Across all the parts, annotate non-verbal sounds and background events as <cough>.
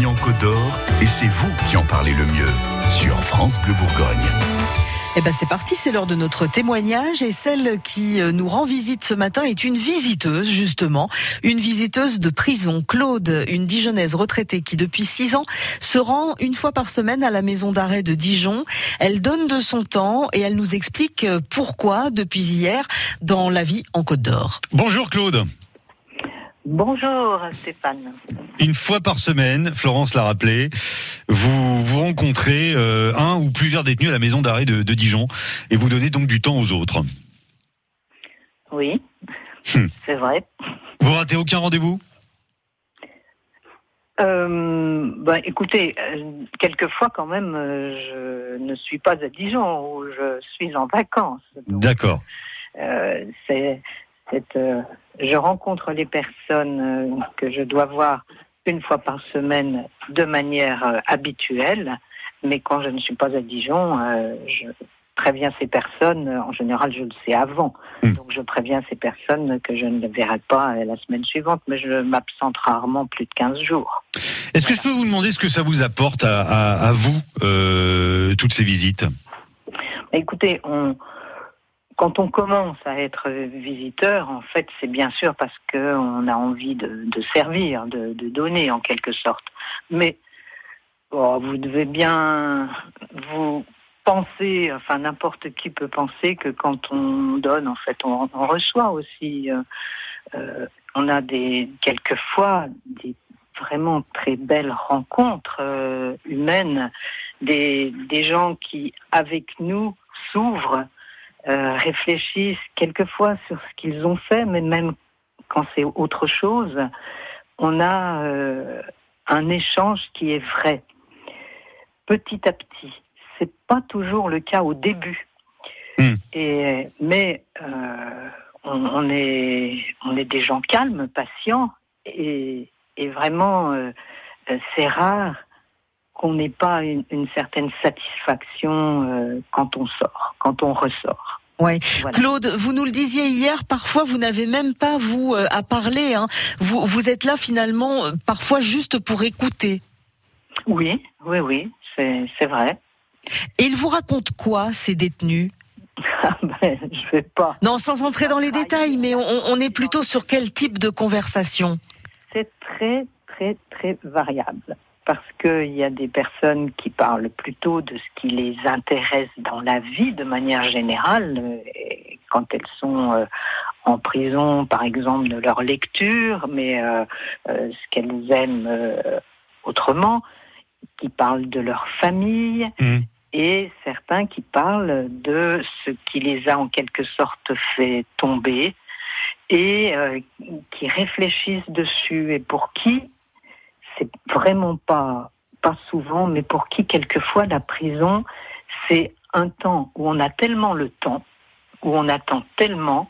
vie en Côte d'Or et c'est vous qui en parlez le mieux sur France Bleu Bourgogne. Eh ben c'est parti, c'est l'heure de notre témoignage et celle qui euh, nous rend visite ce matin est une visiteuse justement, une visiteuse de prison, Claude, une Dijonnaise retraitée qui depuis six ans se rend une fois par semaine à la maison d'arrêt de Dijon. Elle donne de son temps et elle nous explique euh, pourquoi depuis hier dans la vie en Côte d'Or. Bonjour Claude. Bonjour Stéphane. Une fois par semaine, Florence l'a rappelé, vous vous rencontrez euh, un ou plusieurs détenus à la maison d'arrêt de, Dijon et vous donnez donc du temps aux autres. Oui, hmm. c'est vrai. Vous ratez aucun rendez-vous? Euh, ben, écoutez, euh, quelquefois quand même, je ne suis pas à Dijon où je suis en vacances. D'accord. c'est euh, je rencontre les personnes euh, que je dois voir une fois par semaine de manière euh, habituelle, mais quand je ne suis pas à Dijon, je préviens ces personnes, en général je le sais avant, hmm. donc je préviens ces personnes que je ne les verrai pas la semaine suivante, mais je m'absente rarement plus de 15 jours. Est-ce que je peux vous demander ce que ça vous apporte à, vous, toutes ces visites? Écoutez, on, quand on commence à être visiteur, en fait, c'est bien sûr parce qu'on a envie de, servir, de, donner en quelque sorte. Mais oh, vous devez bien vous penser, enfin n'importe qui peut penser que quand on donne, en fait, on, reçoit aussi. Euh, euh, on a des quelquefois des vraiment très belles rencontres euh, humaines, des, des gens qui avec nous s'ouvrent euh, réfléchissent quelquefois sur ce qu'ils ont fait, mais même quand c'est autre chose, on a euh, un échange qui est vrai. Petit à petit, c'est pas toujours le cas au début, hmm. et, mais euh, on, est on est des gens calmes, patients, et, et vraiment c'est rare qu'on n'ait pas une, certaine satisfaction euh, quand on sort, quand on ressort. Ouais. Claude, vous nous le disiez hier, parfois vous n'avez même pas vous euh, à parler. Hein. Vous, vous êtes là finalement euh, parfois juste pour écouter. Oui, oui, oui, c'est vrai. Et ils vous racontent quoi ces détenus? <laughs> Ah ben, je vais pas. Non, sans entrer dans les détails, mais on, on est plutôt sur quel type de conversation? C'est très, très, très variable parce qu'il y a des personnes qui parlent plutôt de ce qui les intéresse dans la vie de manière générale, euh, quand elles sont euh, en prison, par exemple, de leur lecture, mais euh, ce qu'elles aiment autrement, qui parlent de leur famille. Mmh. Et certains qui parlent de ce qui les a en quelque sorte fait tomber et qui réfléchissent dessus et pour qui c'est vraiment pas pas souvent, mais pour qui quelquefois la prison, c'est un temps où on a tellement le temps, où on attend tellement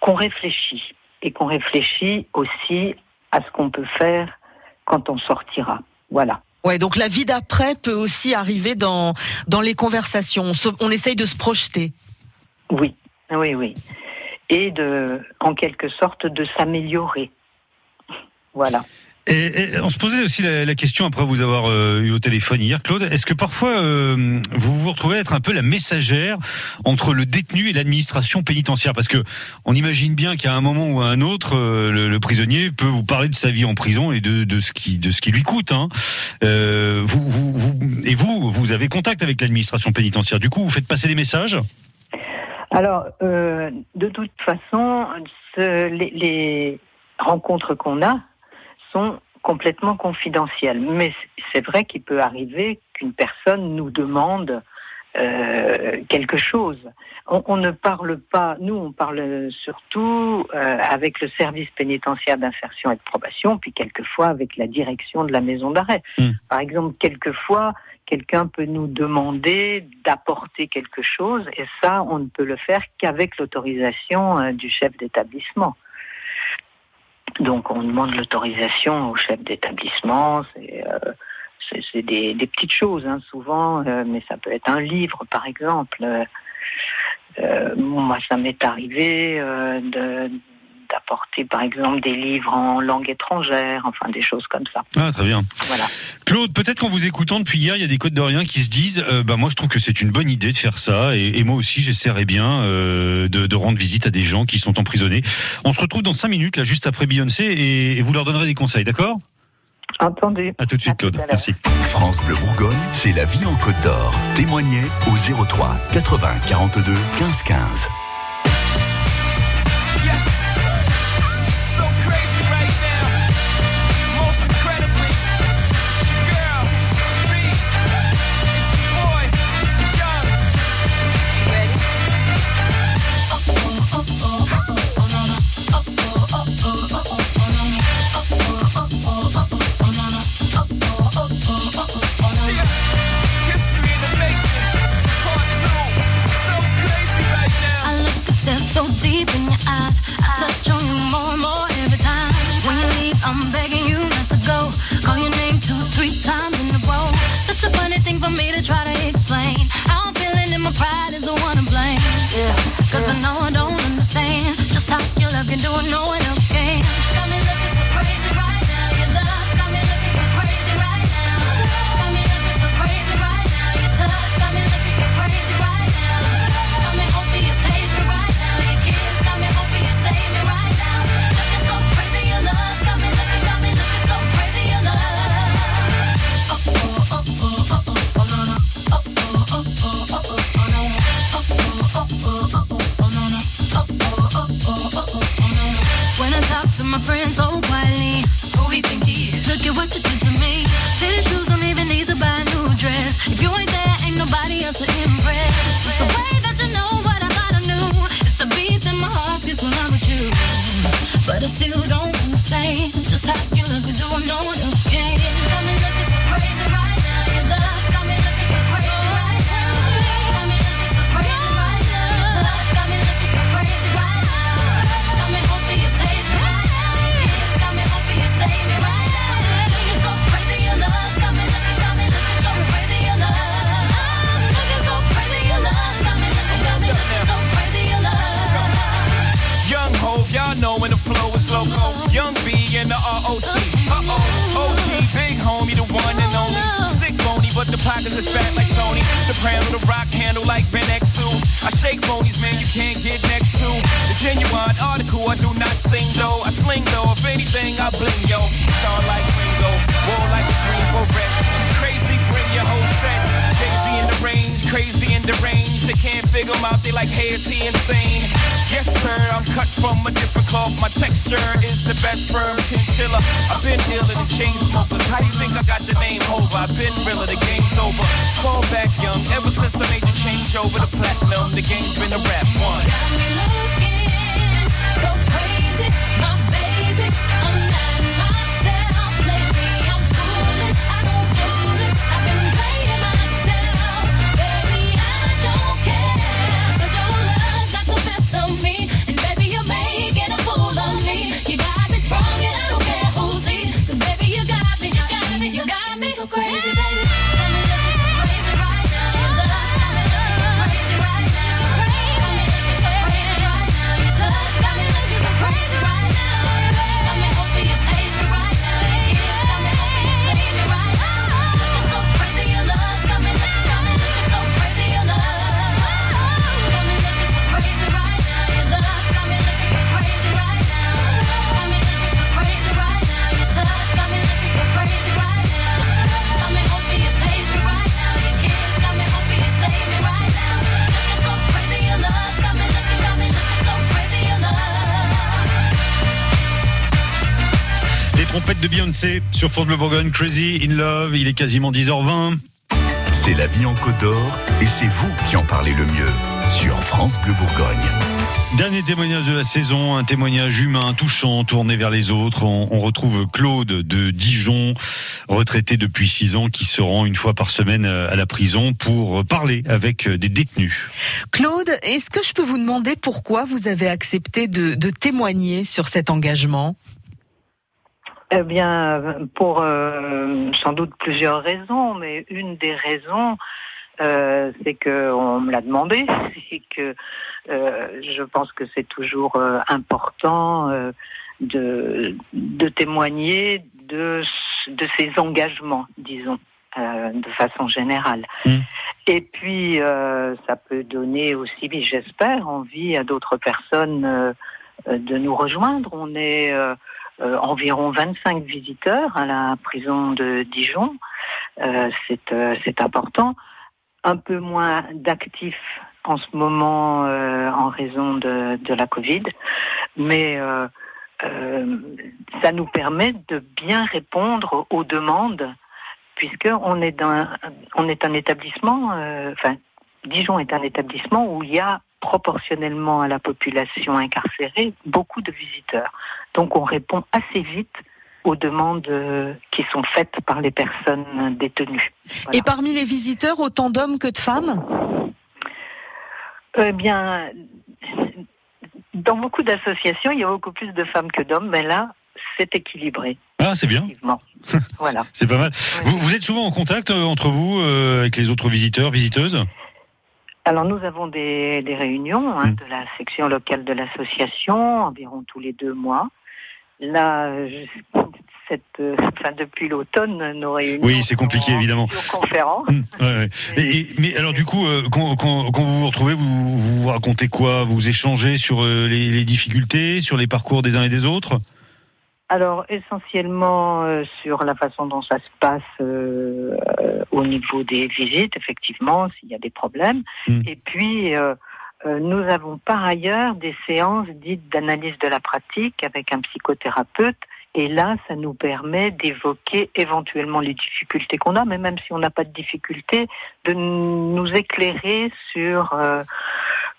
qu'on réfléchit et qu'on réfléchit aussi à ce qu'on peut faire quand on sortira. Voilà. Ouais, donc la vie d'après peut aussi arriver dans dans les conversations. On, on essaye de se projeter. Oui, oui, oui, et de, en quelque sorte, de s'améliorer. Voilà. Et, on se posait aussi la, question après vous avoir euh, eu au téléphone hier, Claude. Est-ce que parfois euh, vous vous retrouvez être un peu la messagère entre le détenu et l'administration pénitentiaire? Parce que on imagine bien qu'à un moment ou à un autre, euh, le, prisonnier peut vous parler de sa vie en prison et de, de ce qui de ce qui lui coûte. Hein. Vous, vous, vous, et vous, vous avez contact avec l'administration pénitentiaire. Du coup, vous faites passer des messages? Alors, de toute façon, les, les rencontres qu'on a sont complètement confidentielles. Mais c'est vrai qu'il peut arriver qu'une personne nous demande euh, quelque chose. On, ne parle pas, nous on parle surtout euh, avec le service pénitentiaire d'insertion et de probation, puis quelquefois avec la direction de la maison d'arrêt. Hmm. Par exemple, quelquefois, quelqu'un peut nous demander d'apporter quelque chose, et ça, on ne peut le faire qu'avec l'autorisation euh, du chef d'établissement. Donc on demande l'autorisation au chef d'établissement. C'est euh, des, petites choses hein, souvent, euh, mais ça peut être un livre par exemple. Euh, moi, ça m'est arrivé de d'apporter par exemple des livres en langue étrangère, enfin des choses comme ça. Ah, très bien. Voilà. Claude, peut-être qu'en vous écoutant depuis hier, il y a des codes de rien qui se disent, euh, bah moi je trouve que c'est une bonne idée de faire ça, et, et moi aussi j'essaierai bien euh, de, de rendre visite à des gens qui sont emprisonnés. On se retrouve dans cinq minutes là, juste après Beyoncé, et, et vous leur donnerez des conseils, d'accord? Entendu. À tout de suite, À Claude. à. Merci. France Bleu Bourgogne, c'est la vie en Côte d'Or. Témoignez au 03 80 42 15 15. Yes. Deep in your eyes. I touch on you more and more every time. When you leave, I'm begging my friends so quietly, who we think he is? Look at what you did to me. Tennis shoes don't even need to buy a new dress. If you ain't there, ain't nobody else to impress. The way that you know what I thought I knew. It's the beat in my heart gets when I'm with you. But I still don't understand Tony. Soprano, the rock handle like Ben X2. I shake phonies, man, you can't get next to. The genuine article, I do not sing though. I sling though, if anything, I bling yo. Star like Ringo, war like a Greensboro wreck. Crazy, bring your whole set. Jay-Z in the range, crazy in the range. They can't figure him out, they like, hey, is he insane? Yes, sir, I'm cut from a different cloth. My texture is the best firm chinchilla. I've been dealing in chain smokers. How do you think I got the name over? I've been realer, the game's ever since I made the change over to platinum, the game's been a rap one. Got me looking so crazy, my baby. I'm not myself lately. I'm foolish. I don't. I've been playing myself, baby. I don't care. 'Cause your love's the best of me, and baby you're making a fool of me. You got me sprung, and I don't care who baby you got me, you got me, you got me so crazy, baby. De Beyoncé sur France Bleu Bourgogne, Crazy in Love, il est quasiment 10h20. C'est la vie en Côte d'Or et c'est vous qui en parlez le mieux sur France Bleu Bourgogne. Dernier témoignage de la saison, un témoignage humain, touchant, tourné vers les autres. On, on retrouve Claude de Dijon, retraité depuis six ans, qui se rend une fois par semaine à la prison pour parler avec des détenus. Claude, est-ce que je peux vous demander pourquoi vous avez accepté de, de témoigner sur cet engagement? Eh bien, pour euh, sans doute plusieurs raisons, mais une des raisons, euh, c'est que on me l'a demandé, <laughs> c'est que euh, je pense que c'est toujours euh, important euh, de, de témoigner de, de ses engagements, disons, euh, de façon générale. Mm. Et puis, euh, ça peut donner aussi, j'espère, envie à d'autres personnes de nous rejoindre. On est euh, environ 25 visiteurs à la prison de Dijon. Euh, c'est euh, c'est important. Un peu moins d'actifs en ce moment en raison de, la Covid, mais ça nous permet de bien répondre aux demandes, puisque on est dans, on est un établissement, enfin Dijon est un établissement où il y a proportionnellement à la population incarcérée beaucoup de visiteurs. Donc on répond assez vite aux demandes euh, qui sont faites par les personnes détenues. Voilà. Et parmi les visiteurs, autant d'hommes que de femmes? Eh bien, dans beaucoup d'associations, il y a beaucoup plus de femmes que d'hommes, mais là, c'est équilibré, Ah, c'est bien. <laughs> voilà. C'est pas mal. Vous, vous êtes souvent en contact euh, entre vous euh, avec les autres visiteurs, visiteuses? Alors, nous avons des, des réunions hein, Mm. de la section locale de l'association, environ tous les deux mois. Là, <laughs> cette, euh, enfin, depuis l'automne, nos réunions. Oui, c'est compliqué, évidemment. visioconférence. Ouais, ouais. Et- et- mais alors du coup, euh, quand, quand, quand vous vous retrouvez, vous, vous racontez quoi? Vous échangez sur euh, les, les difficultés, sur les parcours des uns et des autres? Alors, essentiellement euh, sur la façon dont ça se passe euh, euh, au niveau des visites, effectivement, s'il y a des problèmes. Mm. Et puis, euh, euh, nous avons par ailleurs des séances dites d'analyse de la pratique avec un psychothérapeute. Et là, ça nous permet d'évoquer éventuellement les difficultés qu'on a, mais même si on n'a pas de difficultés, de nous éclairer sur euh,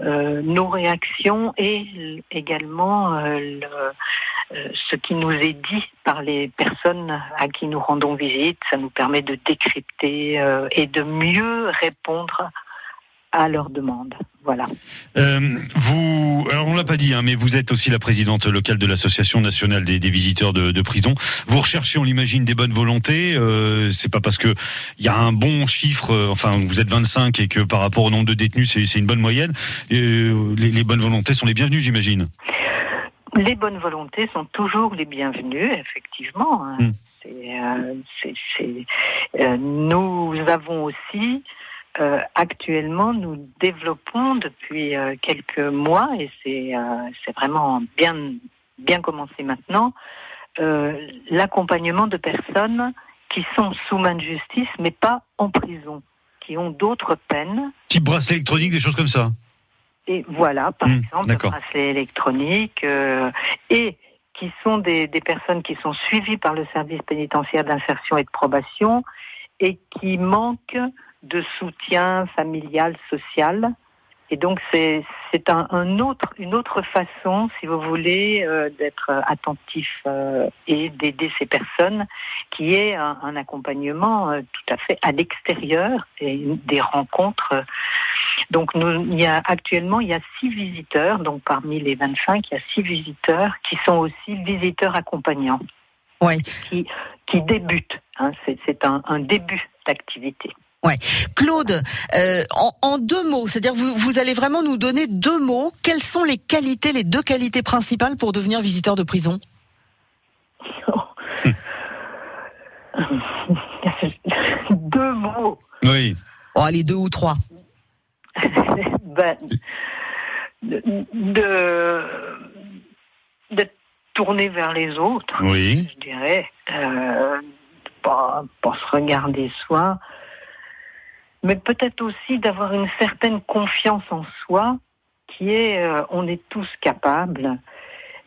euh, nos réactions et également euh, le, ce qui nous est dit par les personnes à qui nous rendons visite. Ça nous permet de décrypter euh, et de mieux répondre à leurs demandes. Voilà. Euh, vous, alors on l'a pas dit, hein, mais vous êtes aussi la présidente locale de l'association nationale des, visiteurs de, prison. Vous recherchez, on l'imagine, des bonnes volontés. Euh, c'est pas parce que il y a un bon chiffre, euh, enfin vous êtes 25 et que par rapport au nombre de détenus, c'est une bonne moyenne. Euh, les bonnes volontés sont les bienvenues, j'imagine. Les bonnes volontés sont toujours les bienvenues, effectivement. hein. Mm. C'est, euh, euh, nous avons aussi, euh, actuellement, nous développons depuis quelques mois, et c'est, vraiment bien, bien commencé maintenant, l'accompagnement de personnes qui sont sous main de justice, mais pas en prison, qui ont d'autres peines. Type bracelet électronique, des choses comme ça. Et voilà, par Hmm, exemple, le bracelet électronique, euh, et qui sont des, des personnes qui sont suivies par le service pénitentiaire d'insertion et de probation et qui manquent de soutien familial, social. Et donc c'est c'est un, un autre une autre façon, si vous voulez, euh, d'être attentif euh, et d'aider ces personnes, qui est un, un accompagnement euh, tout à fait à l'extérieur et des rencontres. donc nous, il y a actuellement il y a six visiteurs, donc parmi les 25, il y a six visiteurs qui sont aussi visiteurs accompagnants. Ouais. Qui qui débutent. Hein, c'est c'est un, un début d'activité. Claude, euh, en, en deux mots, c'est-à-dire vous, vous allez vraiment nous donner deux mots. Quelles sont les qualités, les deux qualités principales pour devenir visiteur de prison? <laughs> Deux mots. Oui. Oh, allez, deux ou trois. <laughs> ben, de, de, de tourner vers les autres, Oui. je dirais, euh, pas, pas se regarder soi, mais peut-être aussi d'avoir une certaine confiance en soi, qui est, euh, on est tous capables,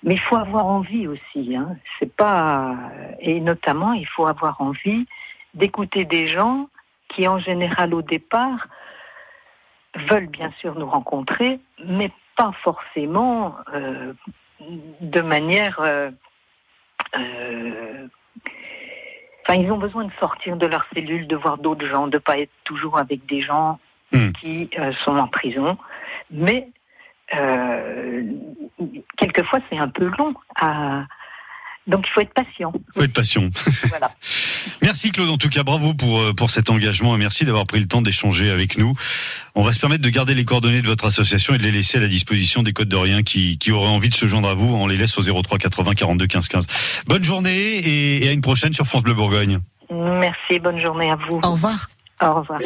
mais il faut avoir envie aussi. Hein. C'est pas, et notamment, il faut avoir envie d'écouter des gens qui, en général, au départ, veulent bien sûr nous rencontrer, mais pas forcément euh, de manière. euh, euh, Enfin, ils ont besoin de sortir de leur cellule, de voir d'autres gens, de pas être toujours avec des gens Hmm. qui euh, sont en prison. Mais euh, quelquefois, c'est un peu long à Donc il faut être patient. Faut être patient. <laughs> Voilà. Merci Claude, en tout cas, bravo pour, euh, pour cet engagement et merci d'avoir pris le temps d'échanger avec nous. On va se permettre de garder les coordonnées de votre association et de les laisser à la disposition des Côtes d'Orient qui, qui auraient envie de se joindre à vous. On les laisse au 03 80 42 15 15. Bonne journée et, et à une prochaine sur France Bleu Bourgogne. Merci, bonne journée à vous. Au revoir. Au revoir.